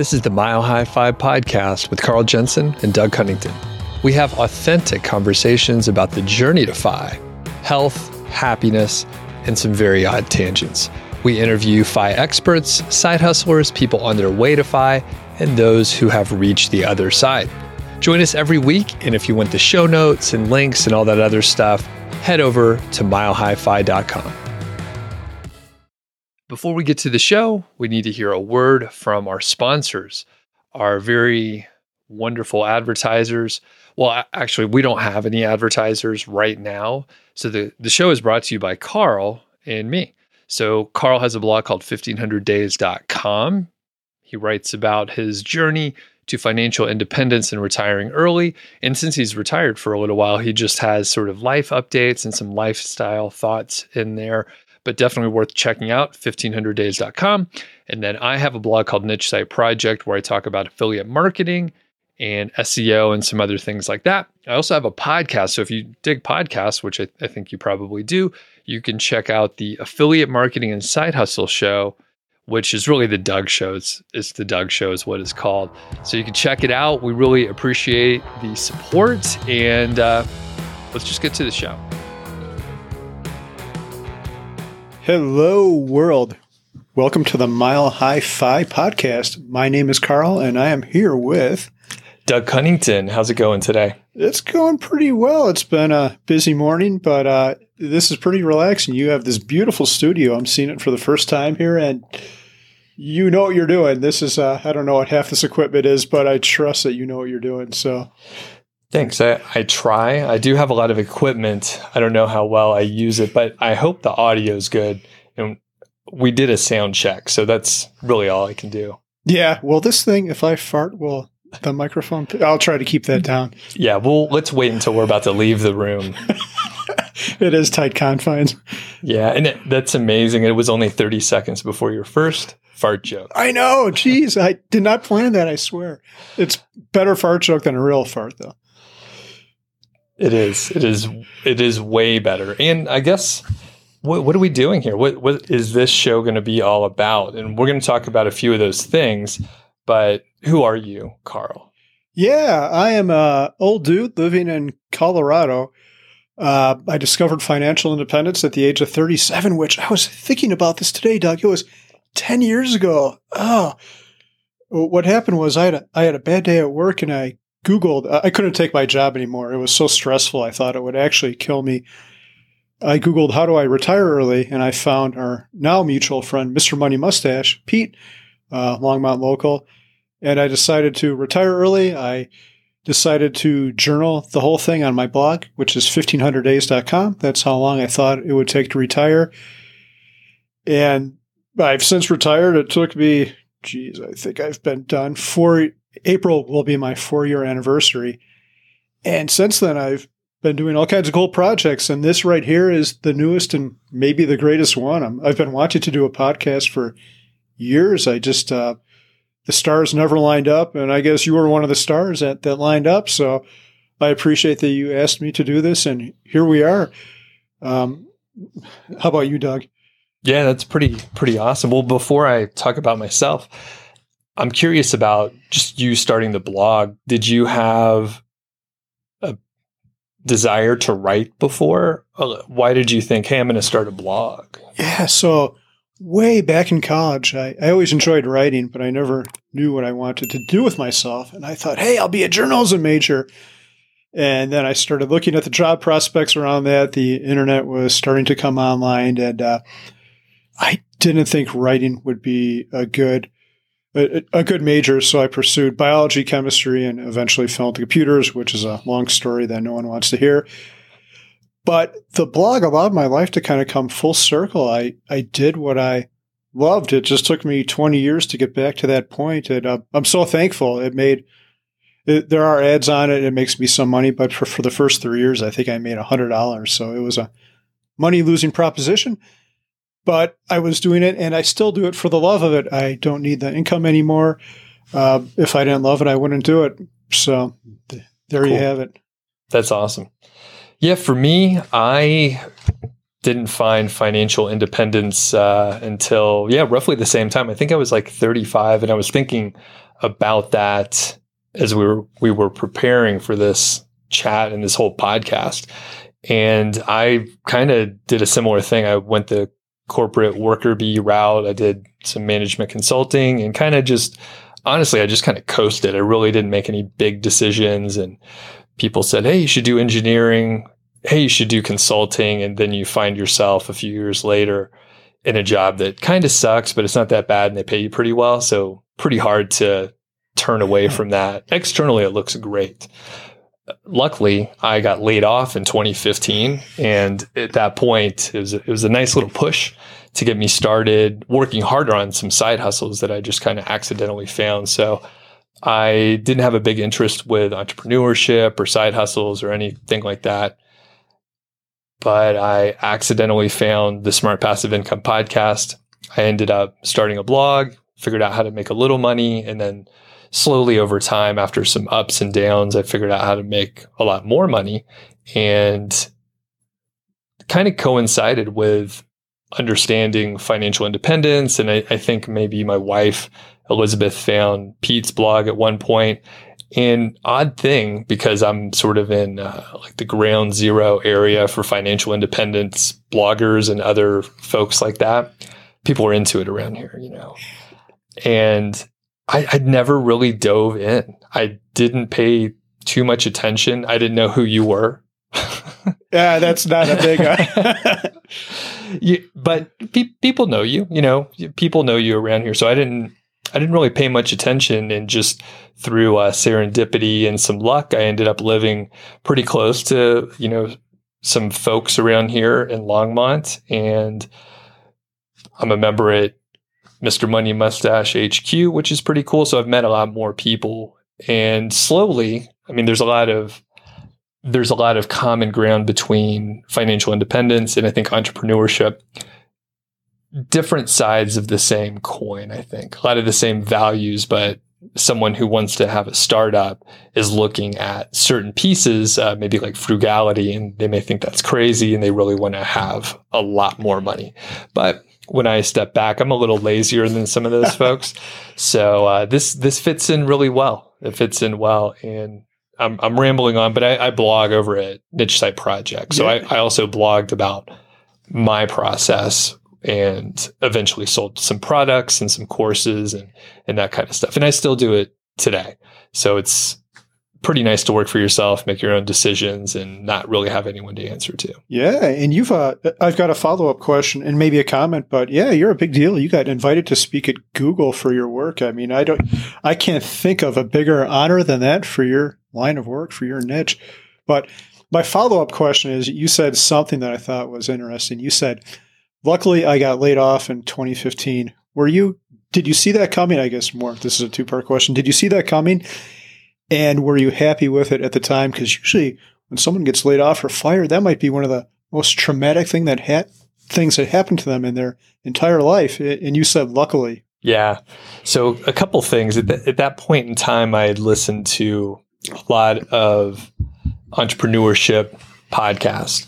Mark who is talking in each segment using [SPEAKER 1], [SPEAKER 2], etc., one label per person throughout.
[SPEAKER 1] This is the Mile High Five podcast with Carl Jensen and Doug Cunnington. We have authentic conversations about the journey to FI, health, happiness, and some very odd tangents. We interview FI experts, side hustlers, people on their way to FI, and those who have reached the other side. Join us every week, and if you want the show notes and links and all that other stuff, head over to milehighfi.com. Before we get to the show, we need to hear a word from our sponsors, our very wonderful advertisers. Well, actually, we don't have any advertisers right now. So the, the show is brought to you by Carl and me. So Carl has a blog called 1500days.com. He writes about his journey to financial independence and retiring early. And since he's retired for a little while, he just has sort of life updates and some lifestyle thoughts in there but definitely worth checking out 1500days.com. And then I have a blog called Niche Site Project where I talk about affiliate marketing and SEO and some other things like that. I also have a podcast. So if you dig podcasts, which I, I think you probably do, you can check out the Affiliate Marketing and Side Hustle Show, which is really the Doug Show. It's, it's the Doug Show, is what it's called. So you can check it out. We really appreciate the support. And uh, let's just get to the show.
[SPEAKER 2] Hello, world. Welcome to the Mile High Fi podcast. My name is Carl, and I am here with
[SPEAKER 1] Doug Cunnington. How's it going today?
[SPEAKER 2] It's going pretty well. It's been a busy morning, but uh, this is pretty relaxing. You have this beautiful studio. I'm seeing it for the first time here, and you know what you're doing. This is, uh, I don't know what half this equipment is, but I trust that you know what you're doing. So
[SPEAKER 1] Thanks. I, I try. I do have a lot of equipment. I don't know how well I use it, but I hope the audio is good. And we did a sound check, so that's really all I can do.
[SPEAKER 2] Yeah. Well, this thing, if I fart, will the microphone? I'll try to keep that down.
[SPEAKER 1] Yeah. Well, let's wait until we're about to leave the room.
[SPEAKER 2] it is tight confines.
[SPEAKER 1] Yeah, and it, that's amazing. It was only thirty seconds before your first fart joke.
[SPEAKER 2] I know. Jeez, I did not plan that. I swear. It's better fart joke than a real fart, though.
[SPEAKER 1] It is. It is. It is way better. And I guess what what are we doing here? What what is this show going to be all about? And we're going to talk about a few of those things. But who are you, Carl?
[SPEAKER 2] Yeah, I am a old dude living in Colorado. Uh, I discovered financial independence at the age of 37, which I was thinking about this today, Doug. It was 10 years ago. Oh, what happened was I had a, I had a bad day at work and I Googled, I couldn't take my job anymore. It was so stressful. I thought it would actually kill me. I Googled, how do I retire early? And I found our now mutual friend, Mr. Money Mustache, Pete, uh, Longmont local. And I decided to retire early. I decided to journal the whole thing on my blog, which is 1500days.com. That's how long I thought it would take to retire. And I've since retired. It took me, geez, I think I've been done four April will be my four year anniversary. And since then, I've been doing all kinds of cool projects. And this right here is the newest and maybe the greatest one. i have been wanting to do a podcast for years. I just, uh, the stars never lined up. And I guess you were one of the stars that, that lined up. So I appreciate that you asked me to do this. And here we are. Um, how about you, Doug?
[SPEAKER 1] Yeah, that's pretty, pretty awesome. Well, before I talk about myself, I'm curious about just you starting the blog. Did you have a desire to write before? Uh, why did you think, hey, I'm going to start a blog?
[SPEAKER 2] Yeah. So, way back in college, I, I always enjoyed writing, but I never knew what I wanted to do with myself. And I thought, hey, I'll be a journalism major. And then I started looking at the job prospects around that. The internet was starting to come online, and uh, I didn't think writing would be a good a, a, good major, so I pursued biology, chemistry, and eventually fell into computers, which is a long story that no one wants to hear. But the blog allowed my life to kind of come full circle. I, I did what I loved. It just took me 20 years to get back to that point. And uh, I'm so thankful. It made, it, there are ads on it. It makes me some money, but for, for the first three years, I think I made $100. So it was a money losing proposition but I was doing it and I still do it for the love of it. I don't need the income anymore. Uh, if I didn't love it, I wouldn't do it. So th- there cool. you have it.
[SPEAKER 1] That's awesome. Yeah, for me, I didn't find financial independence uh, until yeah, roughly the same time. I think I was like 35, and I was thinking about that as we were we were preparing for this chat and this whole podcast. And I kind of did a similar thing. I went the corporate worker bee route. I did some management consulting and kind of just honestly, I just kind of coasted. I really didn't make any big decisions. And people said, Hey, you should do engineering. Hey, you should do consulting. And then you find yourself a few years later in a job that kind of sucks, but it's not that bad and they pay you pretty well. So pretty hard to turn away from that. Externally, it looks great. Luckily, I got laid off in 2015. And at that point, it was, it was a nice little push to get me started working harder on some side hustles that I just kind of accidentally found. So I didn't have a big interest with entrepreneurship or side hustles or anything like that. But I accidentally found the Smart Passive Income podcast. I ended up starting a blog, figured out how to make a little money, and then slowly over time, after some ups and downs, I figured out how to make a lot more money and kind of coincided with understanding financial independence. And I, I, think maybe my wife, Elizabeth, found Pete's blog at one point. And odd thing, because I'm sort of in uh, like the ground zero area for financial independence bloggers and other folks like that, people are into it around here, you know. And I, I never really dove in. I didn't pay too much attention. I didn't know who you were.
[SPEAKER 2] yeah, that's not a big. Uh,
[SPEAKER 1] you, but pe- people know you. You know, people know you around here. So I didn't. I didn't really pay much attention, and just through uh, serendipity and some luck, I ended up living pretty close to you know some folks around here in Longmont, and I'm a member at Mr. Money Mustache HQ, which is pretty cool. So I've met a lot more people, and slowly, I mean, there's a lot of there's a lot of common ground between financial independence and I think entrepreneurship. Different sides of the same coin, I think. A lot of the same values, but someone who wants to have a startup is looking at certain pieces, uh, maybe like frugality, and they may think that's crazy and they really want to have a lot more money. But when I step back, I'm a little lazier than some of those folks. So uh, this this fits in really well. It fits in well, and I'm, I'm rambling on, but I, I, blog over at Niche Site Project. So yeah. I, I also blogged about my process and eventually sold some products and some courses and, and that kind of stuff. And I still do it today. So it's pretty nice to work for yourself, make your own decisions, and not really have anyone to answer to.
[SPEAKER 2] Yeah, and you've uh, I've got a follow up question and maybe a comment, but yeah, you're a big deal. You got invited to speak at Google for your work. I mean, I don't, I can't think of a bigger honor than that for your line of work, for your niche. But my follow up question is, you said something that I thought was interesting. You said, "Luckily, I got laid off in 2015." Were you? Did you see that coming? I guess more. This is a two part question. Did you see that coming? And were you happy with it at the time? Because usually when someone gets laid off or fired, that might be one of the most traumatic thing that ha- things that happen to them in their entire life. And you said luckily.
[SPEAKER 1] Yeah. So a couple things at, at that point in time, I had listened to a lot of entrepreneurship podcasts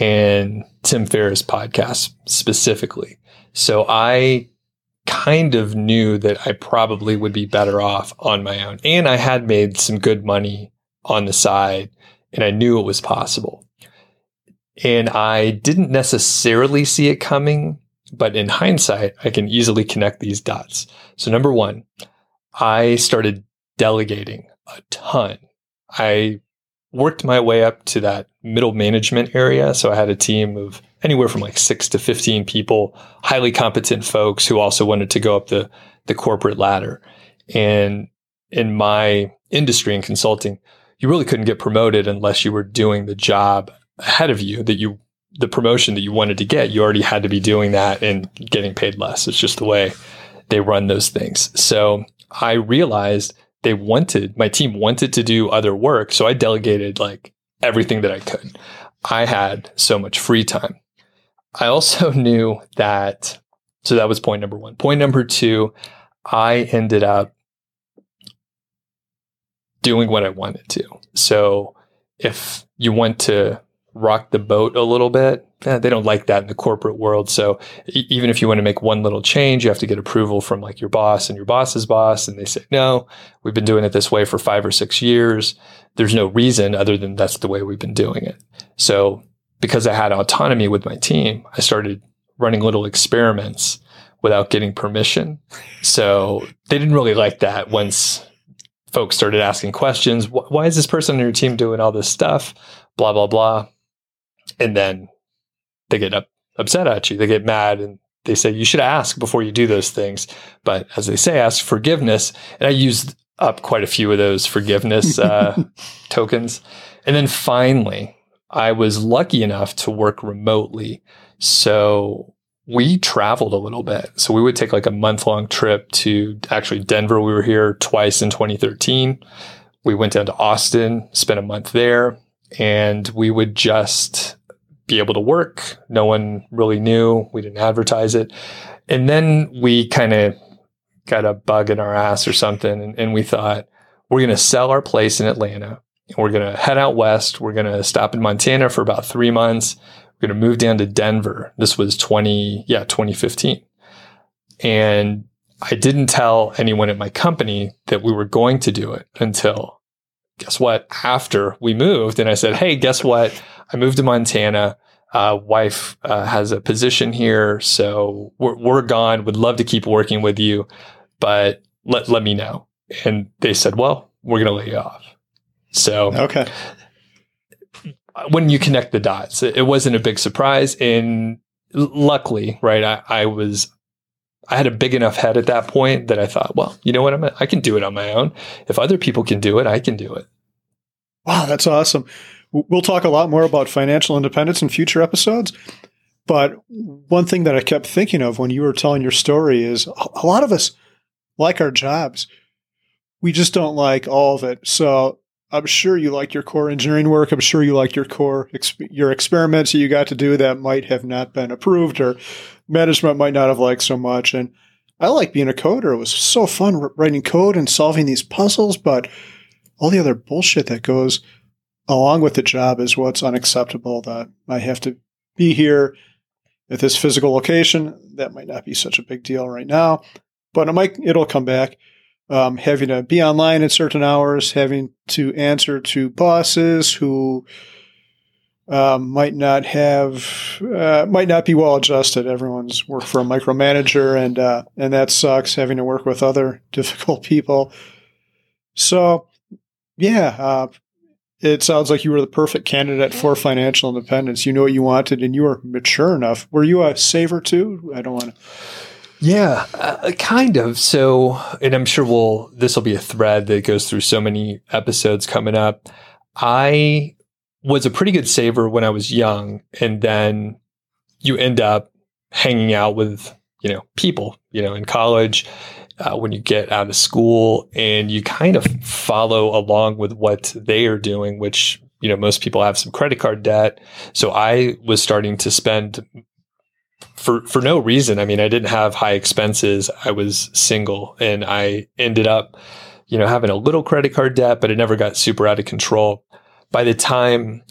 [SPEAKER 1] and Tim Ferriss podcast specifically. So I kind of knew that I probably would be better off on my own. And I had made some good money on the side and I knew it was possible. And I didn't necessarily see it coming, but in hindsight, I can easily connect these dots. So, number one, I started delegating a ton. I worked my way up to that middle management area. So, I had a team of anywhere from like six to 15 people, highly competent folks who also wanted to go up the, the corporate ladder. And in my industry and consulting, you really couldn't get promoted unless you were doing the job ahead of you that you, the promotion that you wanted to get. You already had to be doing that and getting paid less. It's just the way they run those things. So I realized they wanted, my team wanted to do other work. So I delegated like everything that I could. I had so much free time. I also knew that, so that was point number one. Point number two, I ended up doing what I wanted to. So if you want to rock the boat a little bit. Eh, they don't like that in the corporate world. So e- even if you want to make one little change, you have to get approval from like your boss and your boss's boss. And they say, no, we've been doing it this way for five or six years. There's no reason other than that's the way we've been doing it. So because I had autonomy with my team, I started running little experiments without getting permission. So they didn't really like that once folks started asking questions. Why is this person on your team doing all this stuff? Blah, blah, blah. And then they get up, upset at you. They get mad and they say, you should ask before you do those things. But as they say, ask forgiveness. And I used up quite a few of those forgiveness uh, tokens. And then finally, I was lucky enough to work remotely. So we traveled a little bit. So we would take like a month long trip to actually Denver. We were here twice in 2013. We went down to Austin, spent a month there, and we would just be able to work. No one really knew. We didn't advertise it. And then we kind of got a bug in our ass or something. And, and we thought, we're going to sell our place in Atlanta. We're going to head out west. We're going to stop in Montana for about three months we're going to move down to Denver. This was 20, yeah, 2015. And I didn't tell anyone at my company that we were going to do it until guess what? After we moved, and I said, Hey, guess what? I moved to Montana. Uh, wife uh, has a position here. So we're, we're gone. Would love to keep working with you, but let, let me know. And they said, Well, we're going to lay you off. So,
[SPEAKER 2] okay
[SPEAKER 1] when you connect the dots, it, wasn't a big surprise. And luckily, right, I, I, was, I had a big enough head at that point that I thought, well, you know what, I'm, I can do it on my own. If other people can do it, I can do it.
[SPEAKER 2] Wow, that's awesome. We'll talk a lot more about financial independence in future episodes. But one thing that I kept thinking of when you were telling your story is a lot of us like our jobs. We just don't like all of it. So I'm sure you like your core engineering work. I'm sure you like your core your experiments that you got to do that might have not been approved or management might not have liked so much. And I like being a coder. It was so fun writing code and solving these puzzles, but all the other bullshit that goes along with the job is what's unacceptable. That I have to be here at this physical location. That might not be such a big deal right now, but it might. It'll come back um, having to be online at certain hours, having to answer to bosses who um, might not have uh, might not be well adjusted. Everyone's worked for a micromanager, and uh, and that sucks. Having to work with other difficult people. So, yeah, uh, it sounds like you were the perfect candidate for financial independence. You know what you wanted, and you were mature enough. Were you a saver too? I don't want to.
[SPEAKER 1] Yeah, uh, kind of. So, and I'm sure we'll, this will be a thread that goes through so many episodes coming up. I was a pretty good saver when I was young. And then you end up hanging out with, you know, people, you know, in college, uh, when you get out of school and you kind of follow along with what they are doing, which, you know, most people have some credit card debt. So I was starting to spend for for no reason. I mean, I didn't have high expenses. I was single, and I ended up, you know, having a little credit card debt, but it never got super out of control. By the time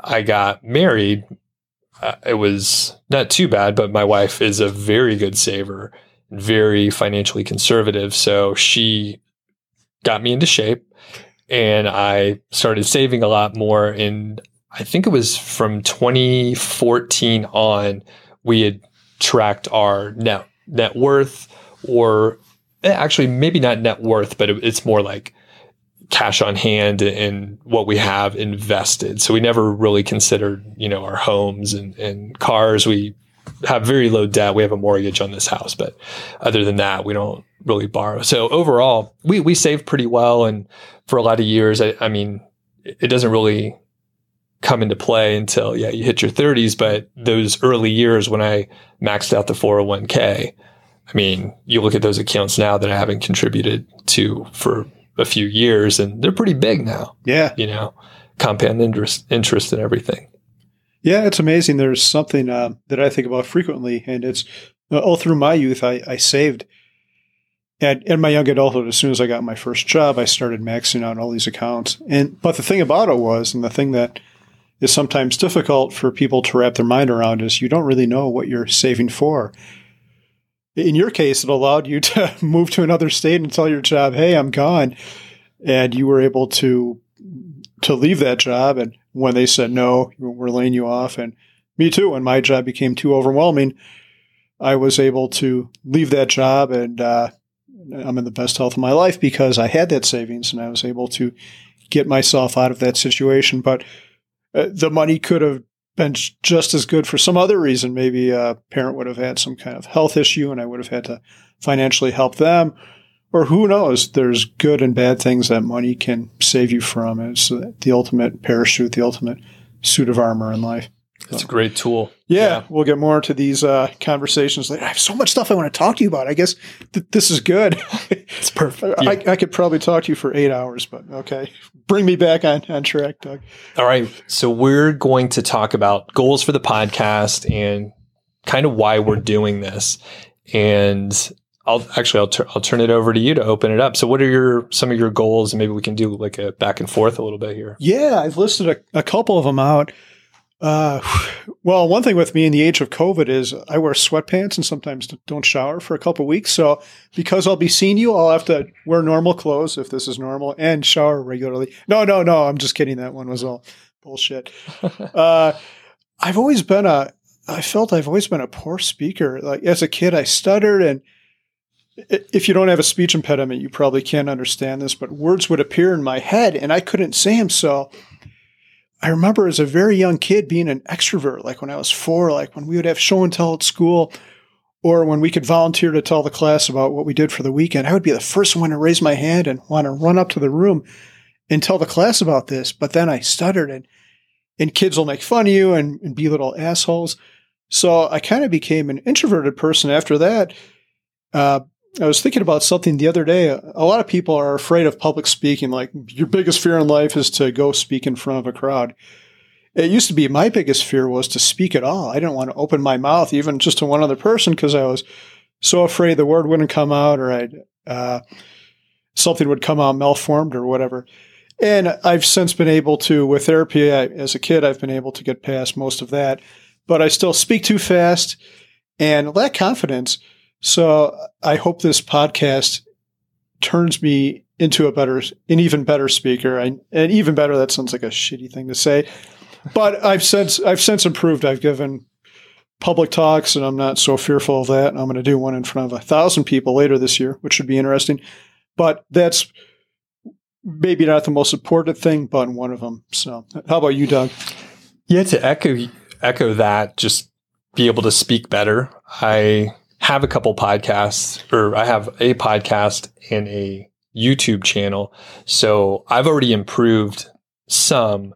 [SPEAKER 1] I got married, uh, it was not too bad. But my wife is a very good saver, very financially conservative, so she got me into shape, and I started saving a lot more. And I think it was from 2014 on we had tracked our net net worth or eh, actually maybe not net worth but it, it's more like cash on hand and what we have invested. So we never really considered you know our homes and, and cars. We have very low debt. We have a mortgage on this house but other than that we don't really borrow. So overall we we save pretty well. And for a lot of years i, I mean it doesn't really come into play until yeah you hit your 30s but those early years when i maxed out the 401k i mean you look at those accounts now that i haven't contributed to for a few years and they're pretty big now.
[SPEAKER 2] Yeah.
[SPEAKER 1] You know compound interest interest and everything.
[SPEAKER 2] Yeah it's amazing. There's something uh, that i think about frequently and it's uh, all through my youth i, I saved and in my young adulthood, as soon as I got my first job, I started maxing out all these accounts. And but the thing about it was, and the thing that is sometimes difficult for people to wrap their mind around is you don't really know what you're saving for. In your case, it allowed you to move to another state and tell your job, "Hey, I'm gone," and you were able to to leave that job. And when they said no, we're laying you off, and me too. When my job became too overwhelming, I was able to leave that job, and uh, I'm in the best health of my life because I had that savings, and I was able to get myself out of that situation. But uh, the money could have been just as good for some other reason. Maybe a parent would have had some kind of health issue, and I would have had to financially help them. Or who knows? There's good and bad things that money can save you from. It's the ultimate parachute, the ultimate suit of armor in life.
[SPEAKER 1] It's a great tool.
[SPEAKER 2] Yeah, yeah, we'll get more into these uh, conversations later. I have so much stuff I want to talk to you about. I guess th- this is good.
[SPEAKER 1] it's perfect.
[SPEAKER 2] Yeah. I, I, could probably talk to you for eight hours, but okay. Bring me back on, on track, Doug.
[SPEAKER 1] All right. So we're going to talk about goals for the podcast and kind of why we're doing this. And I'll actually I'll, tur- I'll turn it over to you to open it up. So, what are your some of your goals, and maybe we can do like a back and forth a little bit here.
[SPEAKER 2] Yeah, I've listed a, a couple of them out. Uh, well, one thing with me in the age of COVID is I wear sweatpants and sometimes don't shower for a couple weeks. So because I'll be seeing you, I'll have to wear normal clothes if this is normal and shower regularly. No, no, no. I'm just kidding. That one was all bullshit. uh, I've always been a, I felt I've always been a poor speaker. Like as a kid, I stuttered and if you don't have a speech impediment, you probably can't understand this, but words would appear in my head and I couldn't say them. So I remember as a very young kid being an extrovert, like when I was four, like when we would have show and tell at school, or when we could volunteer to tell the class about what we did for the weekend, I would be the first one to raise my hand and want to run up to the room and tell the class about this. But then I stuttered and and kids will make fun of you and, and be little assholes. So I kind of became an introverted person after that. Uh, I was thinking about something the other day. A lot of people are afraid of public speaking. Like your biggest fear in life is to go speak in front of a crowd. It used to be my biggest fear was to speak at all. I didn't want to open my mouth even just to one other person because I was so afraid the word wouldn't come out or I'd, uh, something would come out malformed or whatever. And I've since been able to, with therapy, I, as a kid, I've been able to get past most of that, but I still speak too fast and lack confidence. So I hope this podcast turns me into a better, an even better speaker. I, and even better, that sounds like a shitty thing to say, but I've since, I've since improved. I've given public talks and I'm not so fearful of that. I'm going to do one in front of a thousand people later this year, which should be interesting. But that's maybe not the most important thing, but one of them. So how about you, Doug?
[SPEAKER 1] Yeah, to echo, echo that, just be able to speak better. I have a couple podcasts, or I have a podcast and a YouTube channel. So I've already improved some,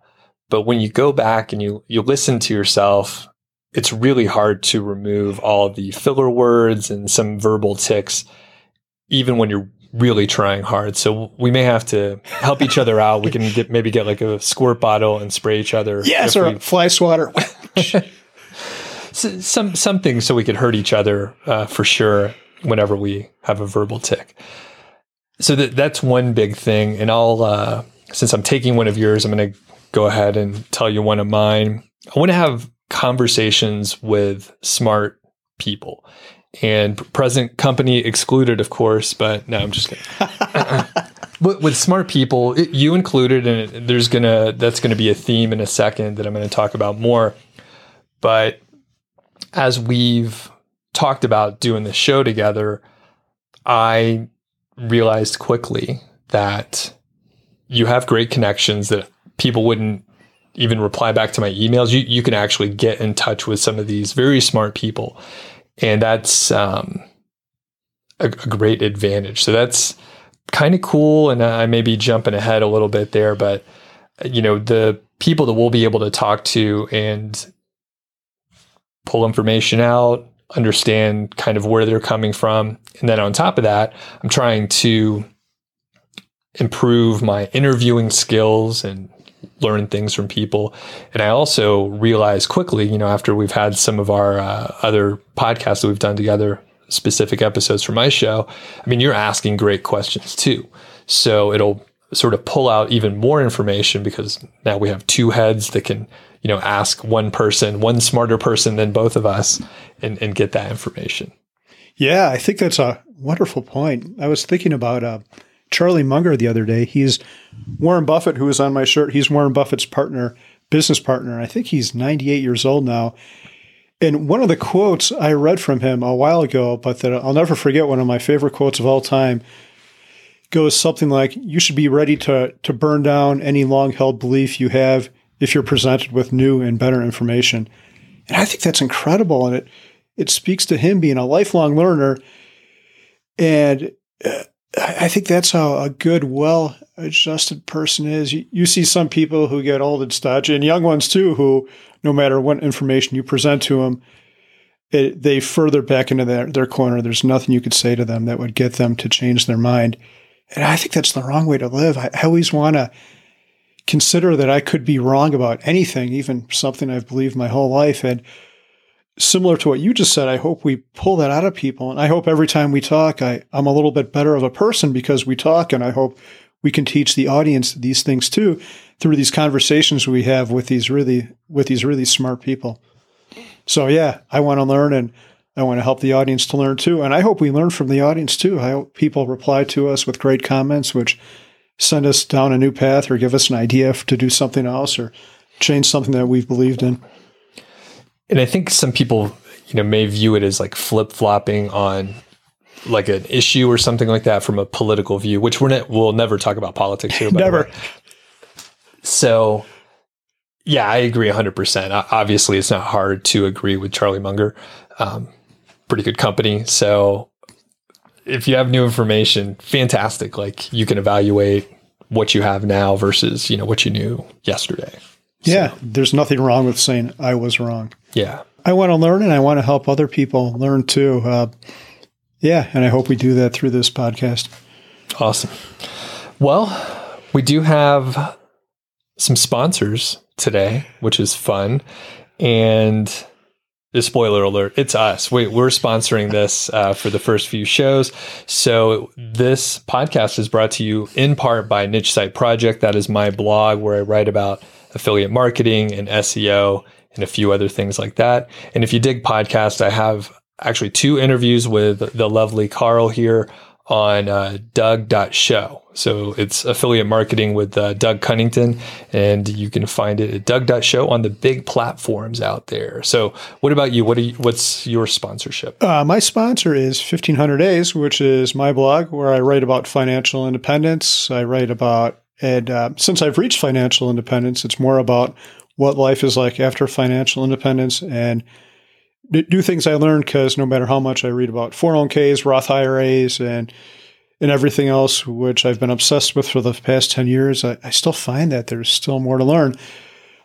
[SPEAKER 1] but when you go back and you you listen to yourself, it's really hard to remove all the filler words and some verbal ticks, even when you're really trying hard. So we may have to help each other out. We can get, maybe get like a squirt bottle and spray each other.
[SPEAKER 2] Yes, or we, fly swatter.
[SPEAKER 1] some something so we could hurt each other uh, for sure whenever we have a verbal tick. So that that's one big thing, and I'll uh, since I'm taking one of yours, I'm going to go ahead and tell you one of mine. I want to have conversations with smart people, and present company excluded, of course. But no, I'm just kidding. with, with smart people, it, you included, and there's gonna that's gonna be a theme in a second that I'm going to talk about more. But as we've talked about doing the show together, I realized quickly that you have great connections that people wouldn't even reply back to my emails. You you can actually get in touch with some of these very smart people, and that's um, a, a great advantage. So that's kind of cool. And I may be jumping ahead a little bit there, but you know the people that we'll be able to talk to and pull information out, understand kind of where they're coming from. And then on top of that, I'm trying to improve my interviewing skills and learn things from people. And I also realized quickly, you know, after we've had some of our uh, other podcasts that we've done together, specific episodes for my show, I mean, you're asking great questions too. So it'll sort of pull out even more information because now we have two heads that can, you know, ask one person, one smarter person than both of us and, and get that information.
[SPEAKER 2] Yeah, I think that's a wonderful point. I was thinking about uh, Charlie Munger the other day. He's Warren Buffett, who is on my shirt. He's Warren Buffett's partner, business partner. I think he's 98 years old now. And one of the quotes I read from him a while ago, but that I'll never forget, one of my favorite quotes of all time, goes something like, "You should be ready to to burn down any long held belief you have if you're presented with new and better information." And I think that's incredible, and it it speaks to him being a lifelong learner, and uh, I think that's how a good, well adjusted person is. You, you see some people who get old and stodgy, and young ones too, who no matter what information you present to them, it, they further back into their, their corner. There's nothing you could say to them that would get them to change their mind. And I think that's the wrong way to live. I, I always want to consider that I could be wrong about anything, even something I've believed my whole life. And similar to what you just said, I hope we pull that out of people. And I hope every time we talk, I, I'm a little bit better of a person because we talk. And I hope we can teach the audience these things too through these conversations we have with these really with these really smart people. So yeah, I want to learn and I want to help the audience to learn too. And I hope we learn from the audience too. I hope people reply to us with great comments, which send us down a new path or give us an idea to do something else or change something that we've believed in.
[SPEAKER 1] And I think some people, you know, may view it as like flip flopping on like an issue or something like that from a political view, which we're ne- we'll never talk about politics here.
[SPEAKER 2] never.
[SPEAKER 1] So, yeah, I agree 100%. Obviously, it's not hard to agree with Charlie Munger. Um, pretty good company. So, if you have new information, fantastic. Like you can evaluate what you have now versus, you know, what you knew yesterday.
[SPEAKER 2] Yeah, so, there's nothing wrong with saying I was wrong.
[SPEAKER 1] Yeah.
[SPEAKER 2] I want to learn and I want to help other people learn too. Uh, yeah, and I hope we do that through this podcast.
[SPEAKER 1] Awesome. Well, we do have some sponsors today, which is fun. And spoiler alert, it's us. We, we're sponsoring this uh, for the first few shows. So this podcast is brought to you in part by Niche Site Project. That is my blog where I write about affiliate marketing and SEO and a few other things like that. And if you dig podcasts I have actually two interviews with the lovely Carl here on uh, Doug.show. So it's affiliate marketing with uh, Doug Cunnington, and you can find it at Doug.show on the big platforms out there. So, what about you? What you, What's your sponsorship?
[SPEAKER 2] Uh, my sponsor is 1500 Days, which is my blog where I write about financial independence. I write about, and uh, since I've reached financial independence, it's more about what life is like after financial independence and do things I learned because no matter how much I read about 401ks, Roth IRAs, and and everything else, which I've been obsessed with for the past 10 years, I, I still find that there's still more to learn.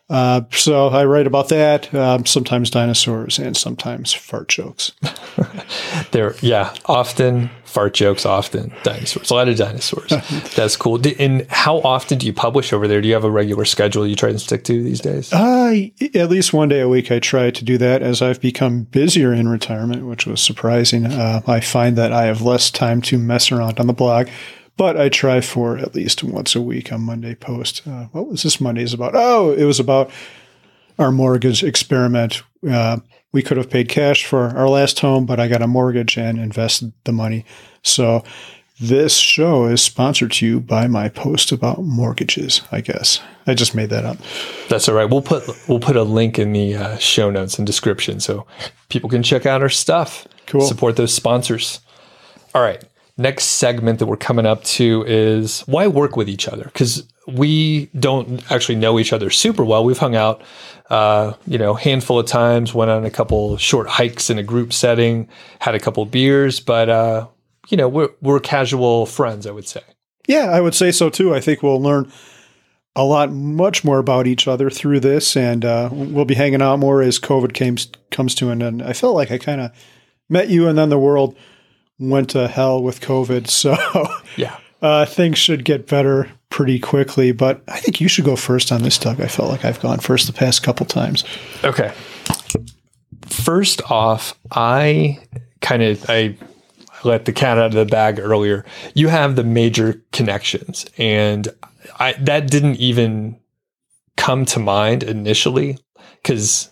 [SPEAKER 2] Uh, so I write about that, um, sometimes dinosaurs and sometimes fart jokes.
[SPEAKER 1] there, yeah, often fart jokes, often dinosaurs, a lot of dinosaurs. That's cool. And how often do you publish over there? Do you have a regular schedule you try to stick to these days?
[SPEAKER 2] Uh, at least one day a week, I try to do that as I've become busier in retirement, which was surprising. Uh, I find that I have less time to mess around on the blog but I try for at least once a week on Monday post. Uh, what was this Monday's about? Oh, it was about our mortgage experiment. Uh, we could have paid cash for our last home, but I got a mortgage and invested the money. So this show is sponsored to you by my post about mortgages. I guess I just made that up.
[SPEAKER 1] That's all right. We'll put we'll put a link in the uh, show notes and description so people can check out our stuff.
[SPEAKER 2] Cool.
[SPEAKER 1] Support those sponsors. All right next segment that we're coming up to is why work with each other? Because we don't actually know each other super well. We've hung out, uh, you know, handful of times, went on a couple short hikes in a group setting, had a couple beers, but uh, you know, we're we're casual friends, I would say.
[SPEAKER 2] Yeah, I would say so too. I think we'll learn a lot, much more about each other through this, and uh, we'll be hanging out more as COVID came, comes to an end. I felt like I kind of met you, and then the world went to hell with COVID. So
[SPEAKER 1] yeah,
[SPEAKER 2] uh, things should get better pretty quickly. But I think you should go first on this, Doug. I felt like I've gone first the past couple times.
[SPEAKER 1] Okay. First off, I kind of I let the cat out of the bag earlier. You have the major connections, and I that didn't even come to mind initially because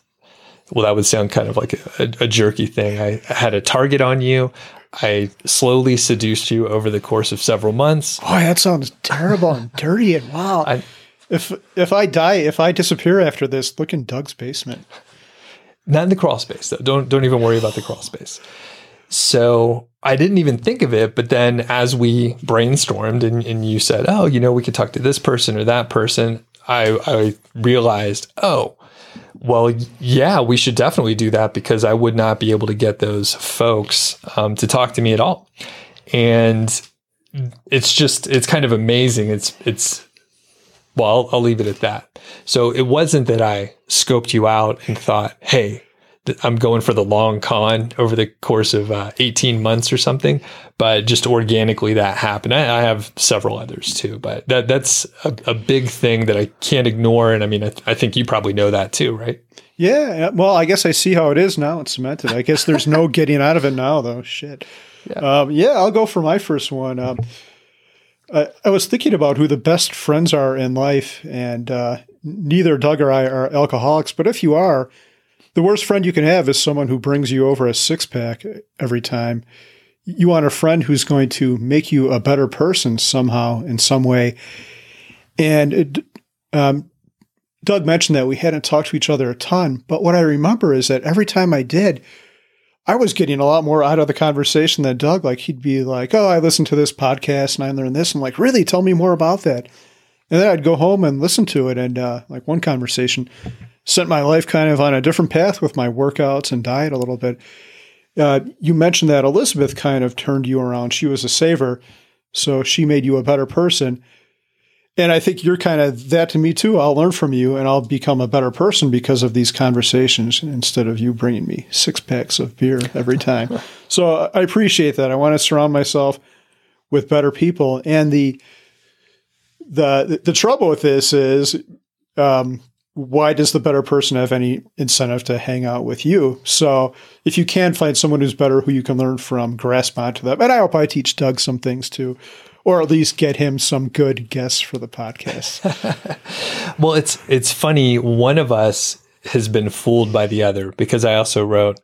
[SPEAKER 1] well, that would sound kind of like a, a, jerky thing. I had a target on you. I slowly seduced you over the course of several months.
[SPEAKER 2] Boy, that sounds terrible and dirty. And wow, I, if if I die, if I disappear after this, look in Doug's basement.
[SPEAKER 1] Not in the crawl space though. Don't don't even worry about the crawl space. So I didn't even think of it, but then as we brainstormed and, and you said, "Oh, you know, we could talk to this person or that person," I I realized, oh, well, yeah, we should definitely do that because I would not be able to get those folks um, to talk to me at all. And it's just, it's kind of amazing. It's, it's, well, I'll, I'll leave it at that. So it wasn't that I scoped you out and thought, hey, I'm going for the long con over the course of uh, 18 months or something, but just organically that happened. I, I have several others too, but that that's a, a, big thing that I can't ignore. And I mean, I, I, think you probably know that too, right?
[SPEAKER 2] Yeah. Well, I guess I see how it is now. It's cemented. I guess there's no getting out of it now, though. Shit. Yeah. Um, yeah I'll go for my first one. Um, I, I, was thinking about who the best friends are in life, and uh, neither Doug or I are alcoholics, but if you are, the worst friend you can have is someone who brings you over a six pack every time. You want a friend who's going to make you a better person somehow, in some way. And it, um, Doug mentioned that we hadn't talked to each other a ton, but what I remember is that every time I did, I was getting a lot more out of the conversation than Doug. Like he'd be like, "Oh, I listened to this podcast and I learned this." I'm like, "Really? Tell me more about that." And then I'd go home and listen to it. And uh, like one conversation, set my life kind of on a different path with my workouts and diet a little bit. Uh, you mentioned that Elizabeth kind of turned you around. She was a saver, so she made you a better person. And I think you're kind of that to me too. I'll learn from you and I'll become a better person because of these conversations instead of you bringing me six packs of beer every time. so I appreciate that. I want to surround myself with better people. And the the the trouble with this is um, why does the better person have any incentive to hang out with you? So if you can find someone who's better who you can learn from, grasp onto them. And I hope I teach Doug some things too, or at least get him some good guests for the podcast.
[SPEAKER 1] well, it's it's funny. One of us has been fooled by the other because I also wrote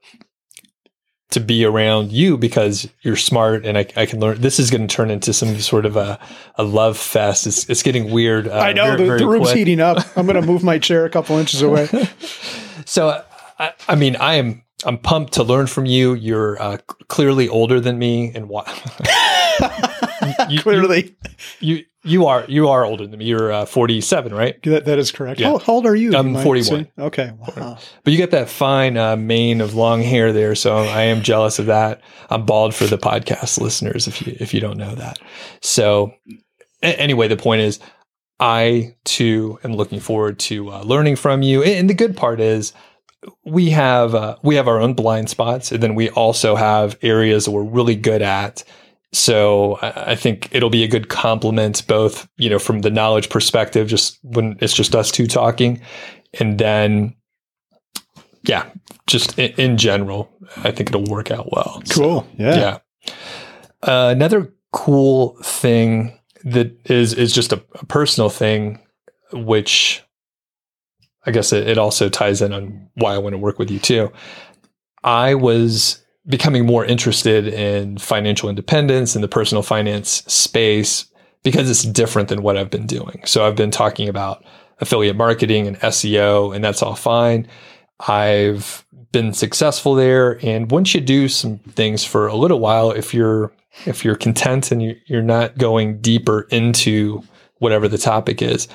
[SPEAKER 1] to be around you because you're smart and I, I can learn. This is going to turn into some sort of a, a love fest. It's, it's getting weird.
[SPEAKER 2] Uh, I know very, the, very the, room's quick. heating up. I'm going to move my chair a couple inches away.
[SPEAKER 1] so, I, I, mean, I am I'm pumped to learn from you. You're uh, clearly older than me, and what?
[SPEAKER 2] clearly,
[SPEAKER 1] you, you are you are older than me. You're uh, 47, right?
[SPEAKER 2] That, that is correct. Yeah. How, how, old are you?
[SPEAKER 1] I'm 41.
[SPEAKER 2] Okay, wow.
[SPEAKER 1] But you get that fine uh, mane of long hair there, so I am jealous of that. I'm bald for the podcast listeners if you if you don't know that. So a- anyway, the point is, I too am looking forward to uh, learning from you. And the good part is, we have uh, we have our own blind spots, and then we also have areas that we're really good at so I think it'll be a good complement, both you know from the knowledge perspective, just when it's just us two talking, and then yeah, just in, in general, I think it'll work out well.
[SPEAKER 2] Cool. So, yeah.
[SPEAKER 1] Yeah. Uh, another cool thing that is is just a, a personal thing, which I guess it, it also ties in on why I want to work with you too. I was becoming more interested in financial independence and the personal finance space because it's different than what I've been doing. So I've been talking about affiliate marketing and SEO, and that's all fine. I've been successful there. And once you do some things for a little while, if you're if you're content and you're not going deeper into whatever the topic is,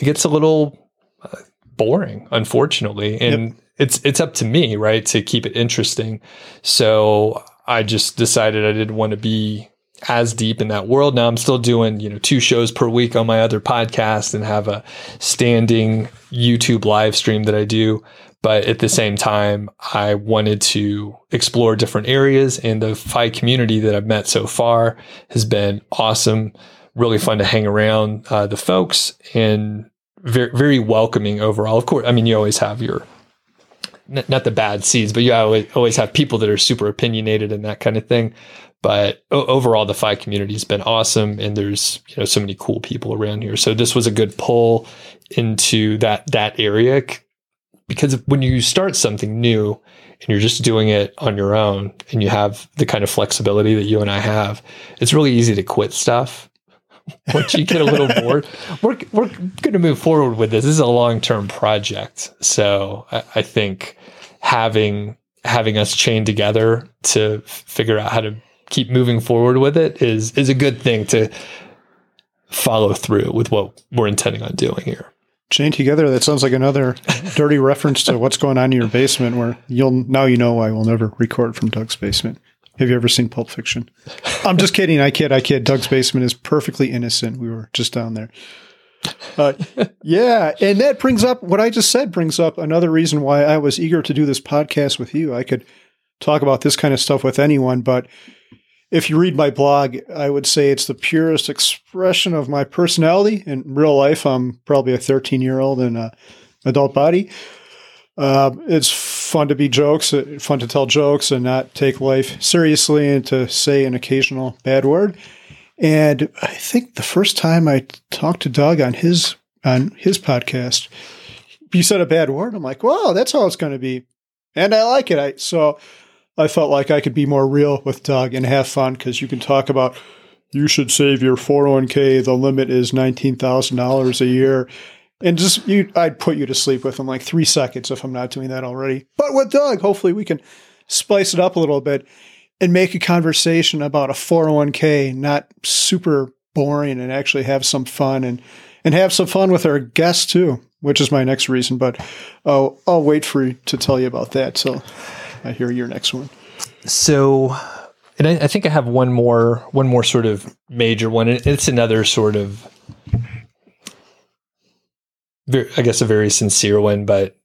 [SPEAKER 1] it gets a little uh, boring, unfortunately. And yep it's it's up to me, right, to keep it interesting. So I just decided I didn't want to be as deep in that world. Now I'm still doing, you know, two shows per week on my other podcast and have a standing YouTube live stream that I do. But at the same time, I wanted to explore different areas and the FI community that I've met so far has been awesome. Really fun to hang around uh, the folks and very, very welcoming overall. Of course, I mean, you always have your not the bad seeds, but you always, always have people that are super opinionated and that kind of thing. But o- overall, the FI community has been awesome, and there's you know so many cool people around here. So this was a good pull into that that area because when you start something new and you're just doing it on your own, and you have the kind of flexibility that you and I have, it's really easy to quit stuff once you get a little bored. We're we're going to move forward with this. This is a long term project, so I, I think having having us chained together to figure out how to keep moving forward with it is is a good thing to follow through with what we're intending on doing here.
[SPEAKER 2] Chained together. That sounds like another dirty reference to what's going on in your basement. Where you'll now you know why we'll never record from Doug's basement. Have you ever seen Pulp Fiction? I'm just kidding. I kid. I kid. Doug's basement is perfectly innocent. We were just down there. Uh, yeah, and that brings up what I just said. Brings up another reason why I was eager to do this podcast with you. I could talk about this kind of stuff with anyone, but if you read my blog, I would say it's the purest expression of my personality. In real life, I'm probably a 13 year old in an adult body. Uh, it's fun to be jokes, uh, fun to tell jokes and not take life seriously and to say an occasional bad word. And I think the first time I talked to Doug on his on his podcast, he said a bad word. I'm like, wow, that's how it's going to be, and I like it. I so I felt like I could be more real with Doug and have fun because you can talk about you should save your 401k. The limit is nineteen thousand dollars a year, and just you, I'd put you to sleep with in like three seconds if I'm not doing that already. But with Doug, hopefully we can spice it up a little bit and make a conversation about a 401k not super boring and actually have some fun and and have some fun with our guests too, which is my next reason. But oh, I'll wait for you to tell you about that till I hear your next one.
[SPEAKER 1] So, and I, I think I have one more one more sort of major one. It's another sort of, I guess, a very sincere one, but